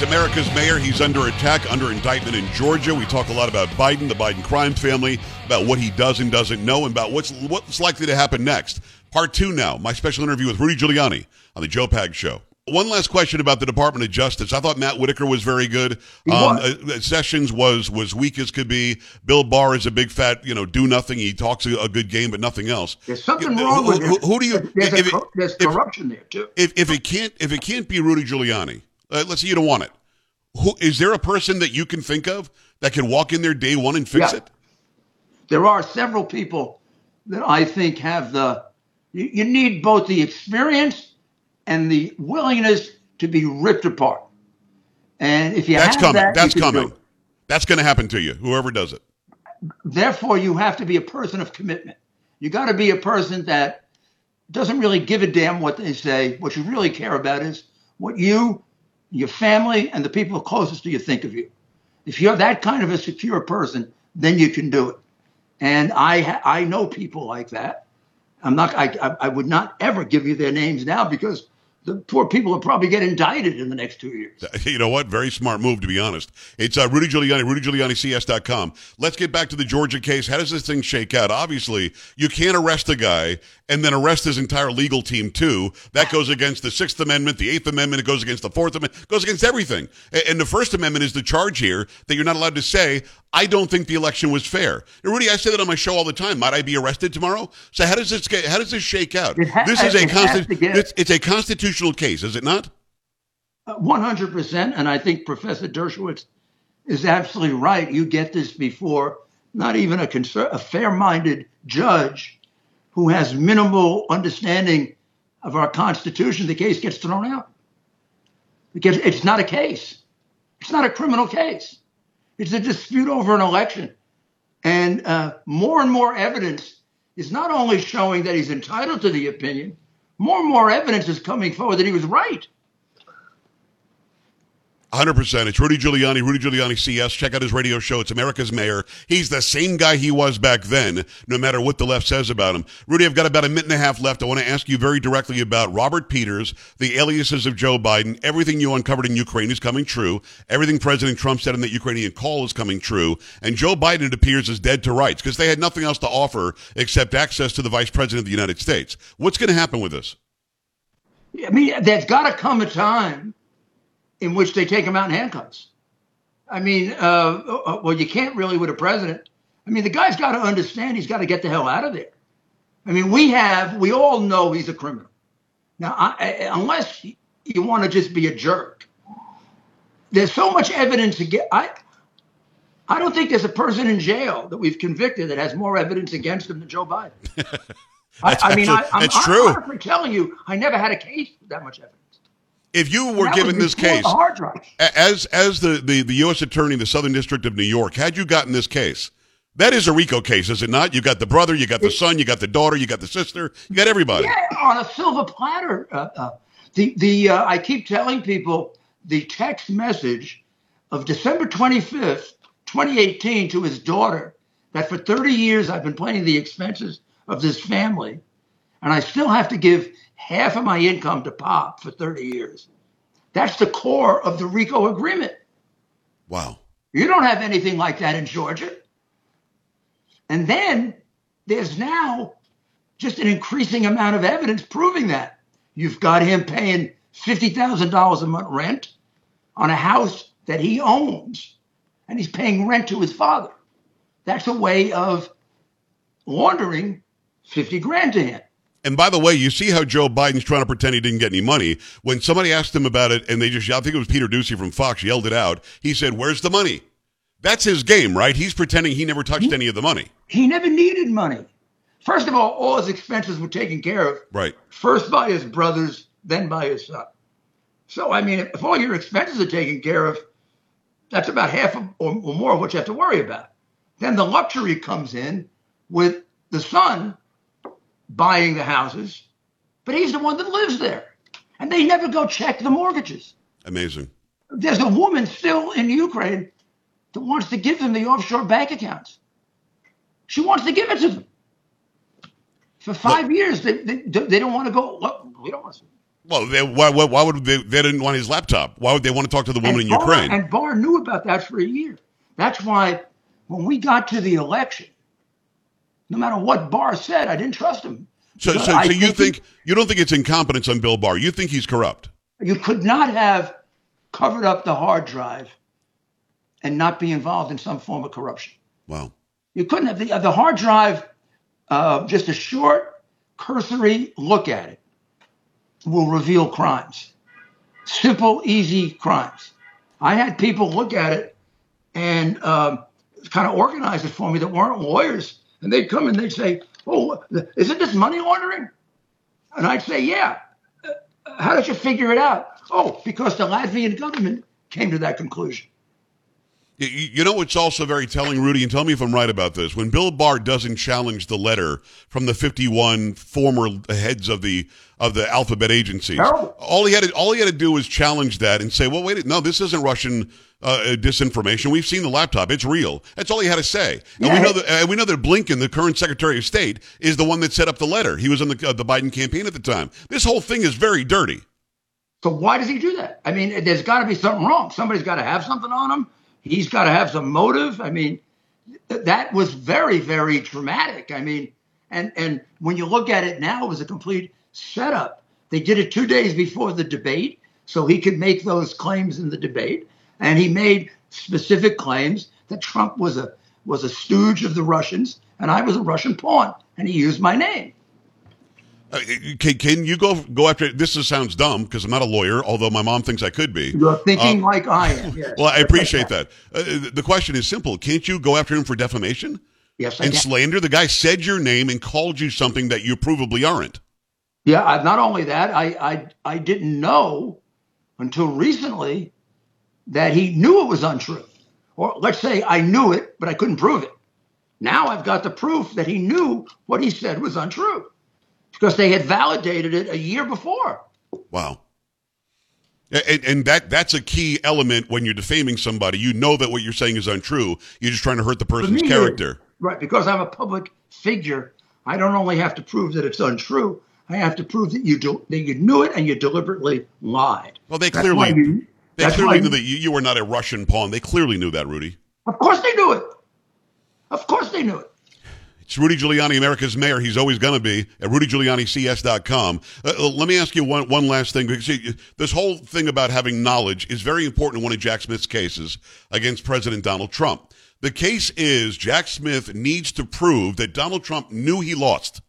It's America's mayor. He's under attack, under indictment in Georgia. We talk a lot about Biden, the Biden crime family, about what he does and doesn't know, and about what's what's likely to happen next. Part two now. My special interview with Rudy Giuliani on the Joe Pag Show. One last question about the Department of Justice. I thought Matt Whitaker was very good. Um, uh, Sessions was was weak as could be. Bill Barr is a big fat, you know, do nothing. He talks a, a good game, but nothing else. There's something wrong who, with who, who do you? There's, if a, it- there's if- corruption there too. if if it can't if it can't be Rudy Giuliani, uh, let's say you don't want it. Who is there a person that you can think of that can walk in there day one and fix Yeah. it? There are several people that I think have the. You, you need both the experience and the willingness to be ripped apart. And if you That's have coming. that, That's you can do coming. That's going to happen to you. Whoever does it. Therefore, you have to be a person of commitment. You got to be a person that doesn't really give a damn what they say. What you really care about is what you, your family, and the people closest to you think of you. If you're that kind of a secure person, then you can do it. And I, I know people like that. I'm not. I, I, would not ever give you their names now because the poor people will probably get indicted in the next two years. You know what? Very smart move, to be honest. It's uh, Rudy Giuliani, RudyGiulianiCS.com. Let's get back to the Georgia case. How does this thing shake out? Obviously, you can't arrest a guy and then arrest his entire legal team, too. That goes against the Sixth Amendment, the Eighth Amendment, it goes against the Fourth Amendment, it goes against everything. And the First Amendment is the charge here that you're not allowed to say, I don't think the election was fair. Now, Rudy, I say that on my show all the time. Might I be arrested tomorrow? So how does this get, how does this shake out? Ha- this is a consti- get- it's, it's a constitutional case, is it not? Uh, one hundred percent, and I think Professor Dershowitz is absolutely right. You get this before not even a, conser- a fair-minded judge who has minimal understanding of our Constitution. The case gets thrown out because it's not a case. It's not a criminal case. It's a dispute over an election, and uh, more and more evidence is not only showing that he's entitled to the opinion. More and more evidence is coming forward that he was right. 100%. It's Rudy Giuliani, Rudy Giuliani CS. Check out his radio show. It's America's Mayor. He's the same guy he was back then, no matter what the left says about him. Rudy, I've got about a minute and a half left. I want to ask you very directly about Robert Peters, the aliases of Joe Biden. Everything you uncovered in Ukraine is coming true. Everything President Trump said in that Ukrainian call is coming true. And Joe Biden, it appears, is dead to rights because they had nothing else to offer except access to the vice president of the United States. What's going to happen with this? I mean, there's got to come a time in which they take him out in handcuffs. I mean, uh, well, you can't really with a president. I mean, the guy's got to understand he's got to get the hell out of there. I mean, we have, we all know he's a criminal. Now, I, I, unless you want to just be a jerk, there's so much evidence get. I, I don't think there's a person in jail that we've convicted that has more evidence against him than Joe Biden. I, I mean, I, actually- I'm, that's I'm true. honestly telling you, I never had a case with that much evidence. If you were given this case. As as the, the, the U.S. Attorney in the Southern District of New York, had you gotten this case, that is a RICO case, is it not? You got the brother, you got the son, you got the daughter, you got the sister, you got everybody. Yeah, on a silver platter. Uh, uh, the the uh, I keep telling people the text message of December 25th, 2018, to his daughter that for 30 years I've been paying the expenses of this family, and I still have to give half of my income to Pop for 30 years. That's the core of the RICO agreement. Wow. You don't have anything like that in Georgia. And then there's now just an increasing amount of evidence proving that. You've got him paying $50,000 a month rent on a house that he owns, and he's paying rent to his father. That's a way of laundering 50 grand to him. And by the way, you see how Joe Biden's trying to pretend he didn't get any money. When somebody asked him about it, and they just, I think it was Peter Doocy from Fox, yelled it out. He said, "Where's the money?" That's his game, right? He's pretending he never touched any of the money. He never needed money. First of all, all his expenses were taken care of Right. first by his brothers, then by his son. So, I mean, if all your expenses are taken care of, that's about half of, or more of what you have to worry about. Then the luxury comes in with the son buying the houses, but he's the one that lives there. And they never go check the mortgages. Amazing. There's a woman still in Ukraine that wants to give them the offshore bank accounts. She wants to give it to them. For five years, they, they, they don't want to go. Well, we don't want to. Well, they, why, why, why would they, they didn't want his laptop? Why would they want to talk to the woman and in Barr, Ukraine? And Barr knew about that for a year. That's why when we got to the election, no matter what Barr said, I didn't trust him. So, so, so you think he- you don't think it's incompetence on Bill Barr? You think he's corrupt? you could not have covered up the hard drive and not be involved in some form of corruption. Wow. You couldn't have the, the hard drive. Uh, just a short, cursory look at it will reveal crimes. Simple, easy crimes. I had people look at it and um, kind of organize it for me that weren't lawyers, and they'd come and they'd say, "Oh, isn't this money laundering?" And I'd say, "Yeah." "Uh, How did you figure it out? Oh, because the Latvian government came to that conclusion. You, you know what's also very telling, Rudy, and tell me if I'm right about this. When Bill Barr doesn't challenge the letter from the 51 former heads of the of the alphabet agencies, Terrible. all he had to, all he had to do was challenge that and say, "Well, wait, no, this isn't Russian uh, disinformation. We've seen the laptop; it's real." That's all he had to say. And we know that and we know that Blinken, the current Secretary of State, is the one that set up the letter. He was in the uh, the Biden campaign at the time. This whole thing is very dirty. So why does he do that? I mean, there's got to be something wrong. Somebody's got to have something on him. He's got to have some motive. I mean, th- that was very, very dramatic. I mean, and and when you look at it now, it was a complete setup. They did it two days before the debate, so he could make those claims in the debate, and he made specific claims that Trump was a was a stooge of the Russians, and I was a Russian pawn, and he used my name. Uh, can, can you go go after? This is, sounds dumb because I'm not a lawyer, although my mom thinks I could be. You're thinking like I am. Yes. Well, I appreciate that. Uh, the question is simple: Can't you go after him for defamation Yes, I and can. slander? The guy said your name and called you something that you provably aren't. Yeah, not only that, I, I I didn't know until recently that he knew it was untrue. Or let's say I knew it, but I couldn't prove it. Now I've got the proof that he knew what he said was untrue because they had validated it a year before. Wow. And, and that that's a key element when you're defaming somebody. You know that what you're saying is untrue. You're just trying to hurt the person's me, character. Right, because I'm a public figure, I don't only have to prove that it's untrue, I have to prove that you do, that you knew it and you deliberately lied. Well, they That's clearly you- they that's clearly why knew that you, you were not a Russian pawn. They clearly knew that, Rudy. Of course they knew it. Of course they knew it. It's Rudy Giuliani, America's mayor. He's always going to be at rudygiulianics.com. Uh, uh, let me ask you one, one last thing. Because see, this whole thing about having knowledge is very important in one of Jack Smith's cases against President Donald Trump. The case is Jack Smith needs to prove that Donald Trump knew he lost,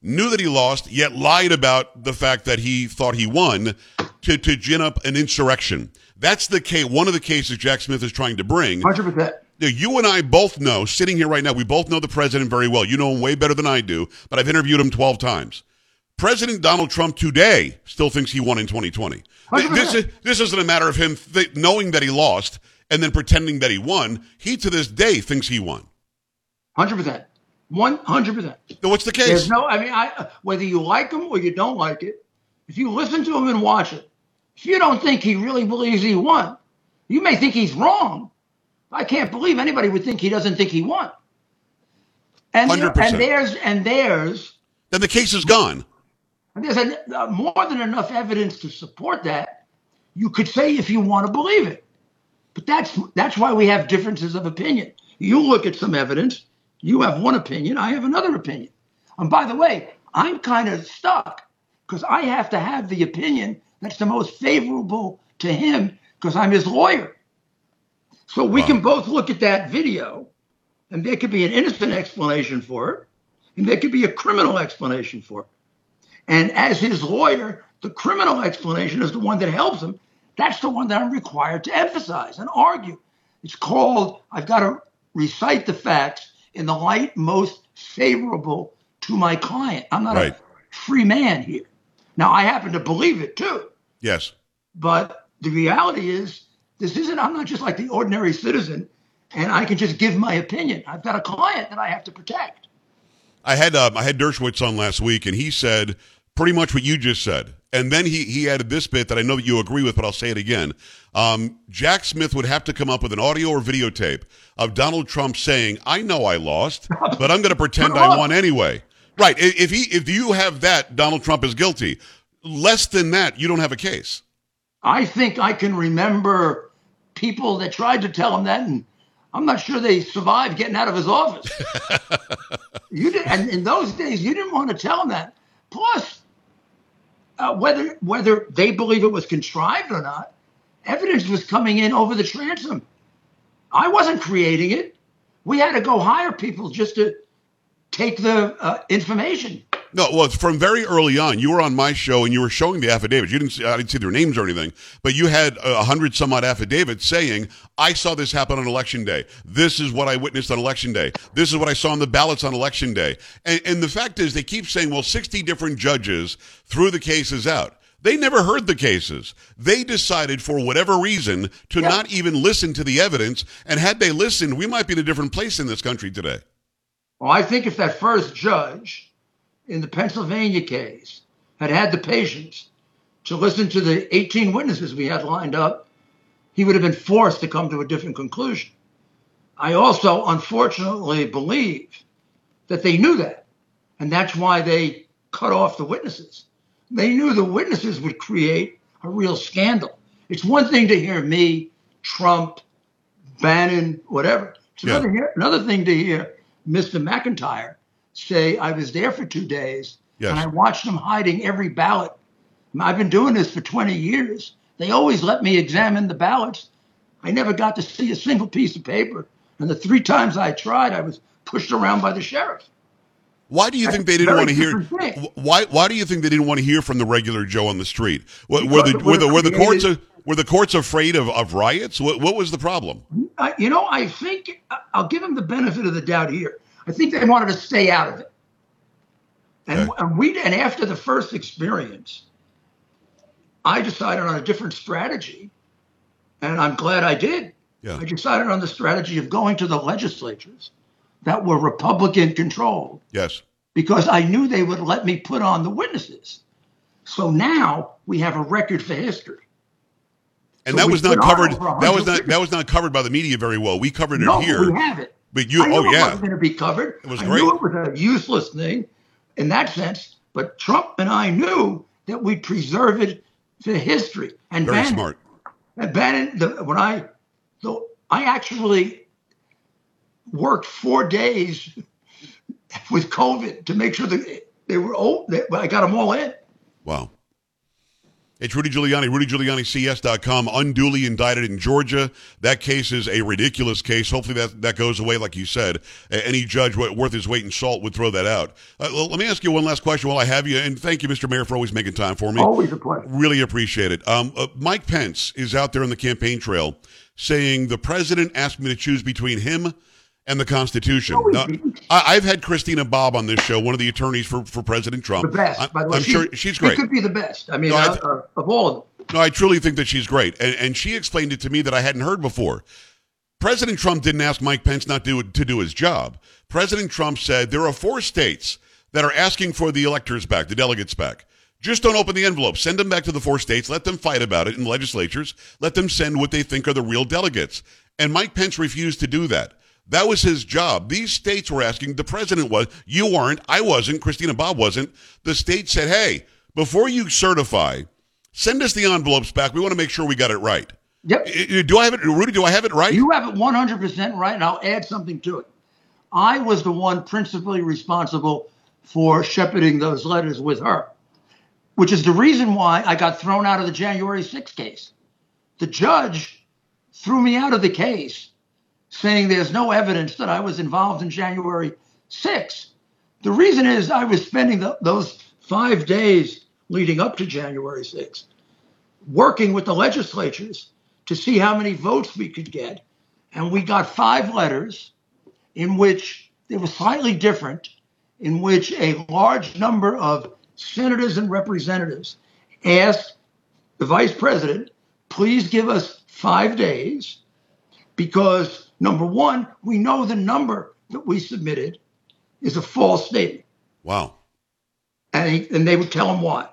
knew that he lost, yet lied about the fact that he thought he won to, to gin up an insurrection. That's the case, one of the cases Jack Smith is trying to bring. 100%. Now, you and I both know, sitting here right now, we both know the president very well. You know him way better than I do, but I've interviewed him 12 times. President Donald Trump today still thinks he won in 2020. This, is, this isn't a matter of him th- knowing that he lost and then pretending that he won. He, to this day, thinks he won. 100%. 100%. So what's the case? There's no, I mean, I, whether you like him or you don't like it, if you listen to him and watch it, you don't think he really believes he won, you may think he's wrong. I can't believe anybody would think he doesn't think he won. And, 100%. and there's and there's then the case is gone. and there's a, uh, more than enough evidence to support that. You could say if you want to believe it, but that's that's why we have differences of opinion. You look at some evidence, you have one opinion, I have another opinion. And by the way, I'm kind of stuck because I have to have the opinion that's the most favorable to him because I'm his lawyer. So we Wow. can both look at that video, and there could be an innocent explanation for it, and there could be a criminal explanation for it. And as his lawyer, the criminal explanation is the one that helps him. That's the one that I'm required to emphasize and argue. It's called, I've got to recite the facts in the light most favorable to my client. I'm not Right. a free man here. Now, I happen to believe it too. Yes. But the reality is, this isn't, I'm not just like the ordinary citizen and I can just give my opinion. I've got a client that I have to protect. I had um, I had Dershowitz on last week, and he said pretty much what you just said. And then he he added this bit that I know that you agree with, but I'll say it again. Um, Jack Smith would have to come up with an audio or videotape of Donald Trump saying, "I know I lost, but I'm going to pretend I won anyway." Right? If he if you have that, Donald Trump is guilty. less than that, you don't have a case. I think I can remember people that tried to tell him that, and I'm not sure they survived getting out of his office. you did, and in those days, you didn't want to tell him that. Plus, uh, whether whether they believe it was contrived or not, evidence was coming in over the transom. I wasn't creating it. We had to go hire people just to take the uh, information. No, well, from very early on, you were on my show and you were showing the affidavits. You didn't, see, I didn't see their names or anything, but you had a hundred some odd affidavits saying, "I saw this happen on election day. This is what I witnessed on election day. This is what I saw on the ballots on election day." And, and the fact is, they keep saying, "Well, sixty different judges threw the cases out." They never heard the cases. They decided, for whatever reason, to yep. not even listen to the evidence. And had they listened, we might be in a different place in this country today. Well, I think if that first judge in the Pennsylvania case had had the patience to listen to the 18 witnesses we had lined up, he would have been forced to come to a different conclusion. I also, unfortunately, believe that they knew that. And that's why they cut off the witnesses. They knew the witnesses would create a real scandal. It's one thing to hear me, Trump, Bannon, whatever. It's yeah. another, another thing to hear Mr. McIntyre say I was there for two days yes. and I watched them hiding every ballot. I've been doing this for 20 years. They always let me examine the ballots. I never got to see a single piece of paper. And the three times I tried, I was pushed around by the sheriff. Why do you think they didn't want to hear? Why Why do you think they didn't want to hear from the regular Joe on the street? Were, were the were the, were the courts were the courts afraid of, of riots? What, what was the problem? Uh, you know, I think I'll give them the benefit of the doubt here. I think they wanted to stay out of it. And, okay. and we and after the first experience, I decided on a different strategy, and I'm glad I did. Yeah. I decided on the strategy of going to the legislatures that were Republican controlled. Yes. Because I knew they would let me put on the witnesses. So now we have a record for history. And so that was not covered. That was not that was not covered by the media very well. We covered it no, here. We have it. But you, oh yeah, it wasn't going to be covered. It was I great. knew it was a useless thing in that sense. But Trump and I knew that we'd preserve it for history. And very Bannon, smart. And Bannon, the, when I, the, I actually worked four days with COVID to make sure that they were old. That I got them all in. Wow. It's Rudy Giuliani, RudyGiulianiCS.com, unduly indicted in Georgia. That case is a ridiculous case. Hopefully that, that goes away, like you said. Any judge worth his weight in salt would throw that out. Uh, let me ask you one last question while I have you. And thank you, Mr. Mayor, for always making time for me. Always a pleasure. Really appreciate it. Um, uh, Mike Pence is out there on the campaign trail saying the president asked me to choose between him and the Constitution. Now, I, have had Christina Bobb on this show, one of the attorneys for, for President Trump. The best, by the way. I'm she's, sure she's great. She could be the best. I mean, no, uh, uh, of all of them. No, I truly think that she's great. And, and she explained it to me that I hadn't heard before. President Trump didn't ask Mike Pence not to, to do his job. President Trump said there are four states that are asking for the electors back, the delegates back. Just don't open the envelope. Send them back to the four states. Let them fight about it in legislatures. Let them send what they think are the real delegates. And Mike Pence refused to do that. That was his job. These states were asking, the president was, you weren't, I wasn't, Christina Bobb wasn't. The state said, hey, before you certify, send us the envelopes back. We want to make sure we got it right. Yep. Do I have it, Rudy? Do I have it right? You have it 100% right, and I'll add something to it. I was the one principally responsible for shepherding those letters with her, which is the reason why I got thrown out of the January 6th case. The judge threw me out of the case saying there's no evidence that I was involved in January 6th. The reason is I was spending the, those five days leading up to January 6th working with the legislatures to see how many votes we could get. And we got five letters in which they were slightly different, in which a large number of senators and representatives asked the vice president, please give us five days because Number one, we know the number that we submitted is a false statement. Wow. And, he, and they would tell him why.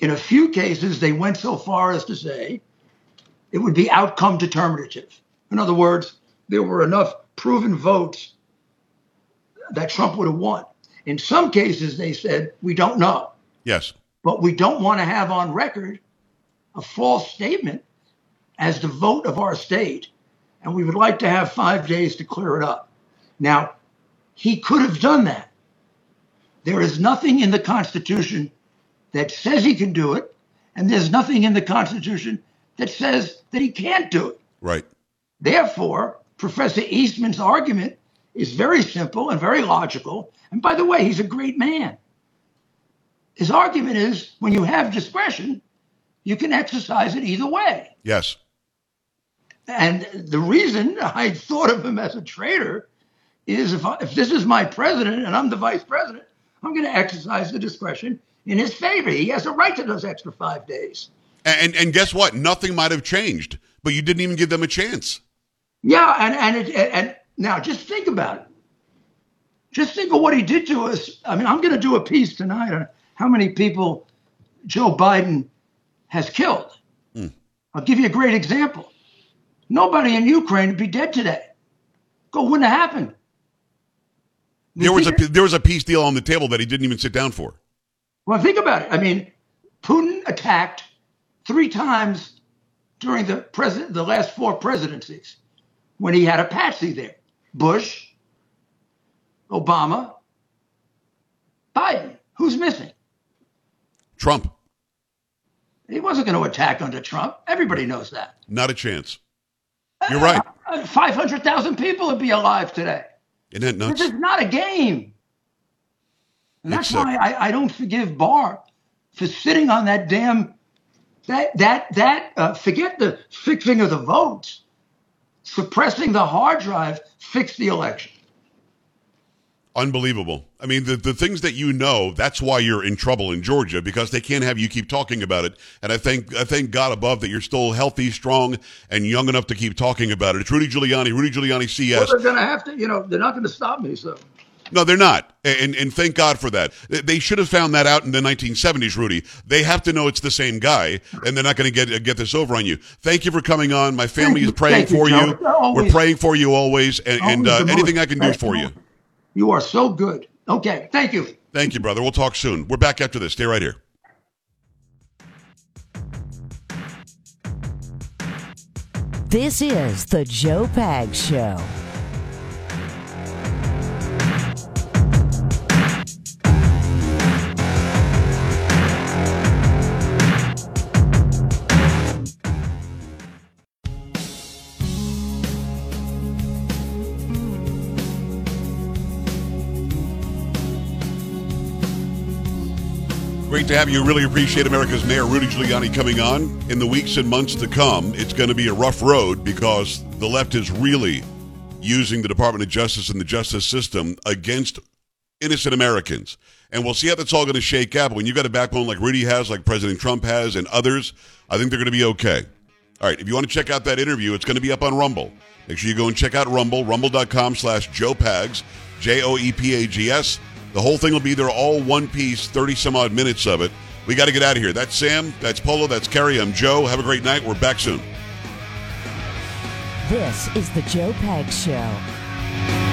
In a few cases, they went so far as to say it would be outcome determinative. In other words, there were enough proven votes that Trump would have won. In some cases, they said, we don't know. Yes. But we don't want to have on record a false statement as the vote of our state. And we would like to have five days to clear it up. Now, he could have done that. There is nothing in the Constitution that says he can do it, and there's nothing in the Constitution that says that he can't do it. Right. Therefore, Professor Eastman's argument is very simple and very logical. And by the way, he's a great man. His argument is when you have discretion, you can exercise it either way. Yes. And the reason I thought of him as a traitor is if, I, if this is my president and I'm the vice president, I'm going to exercise the discretion in his favor. He has a right to those extra five days. And and guess what? Nothing might have changed, but you didn't even give them a chance. Yeah, and and it, and now just think about it. Just think of what he did to us. I mean, I'm going to do a piece tonight on how many people Joe Biden has killed. Mm. I'll give you a great example. Nobody in Ukraine would be dead today. Go wouldn't have happened. You There was a there was a peace deal on the table that he didn't even sit down for. Well, think about it. I mean, Putin attacked three times during the president, the last four presidencies, when he had a patsy there: Bush, Obama, Biden. Who's missing? Trump, He wasn't going to attack under Trump. Everybody knows that. not a chance. You're right. Uh, Five hundred thousand people would be alive today. Isn't that nuts? This is not a game. And that's uh, why I, I don't forgive Barr for sitting on that damn that that that uh, forget the fixing of the votes, suppressing the hard drive, fix the election. Unbelievable. I mean, the, the things that you know, that's why you're in trouble in Georgia because they can't have you keep talking about it. And I thank I thank God above that you're still healthy, strong, and young enough to keep talking about it. It's Rudy Giuliani, Rudy Giuliani Well, CS. they're going to have to, you know, they're not going to stop me. So No, they're not. And, and thank God for that. They- should have found that out in the 1970s, Rudy. They have to know it's the same guy, and they're not going to get get this over on you. Thank you for coming on. My family is praying you, for you. Always- We're praying for you always, and, and uh, anything. I can do for you. You. you are so good. Okay, thank you. Thank you, brother. We'll talk soon. We're back after this. Stay right here. This is the Joe Pag Show. To have you. Really appreciate America's Mayor Rudy Giuliani coming on. In the weeks and months to come, it's going to be a rough road because the left is really using the Department of Justice and the justice system against innocent Americans. And we'll see how that's all going to shake out. But when you've got a backbone like Rudy has, like President Trump has, and others, I think they're going to be okay. All right, if you want to check out that interview, it's going to be up on Rumble. Make sure you go and check out Rumble, rumble.com slash Joe Pags, J O E P A G S. The whole thing will be there, all one piece, 30 some odd minutes of it. We got to get out of here. That's Sam, that's Polo, that's Kerry, I'm Joe. Have a great night. We're back soon. This is the Joe Pag Show.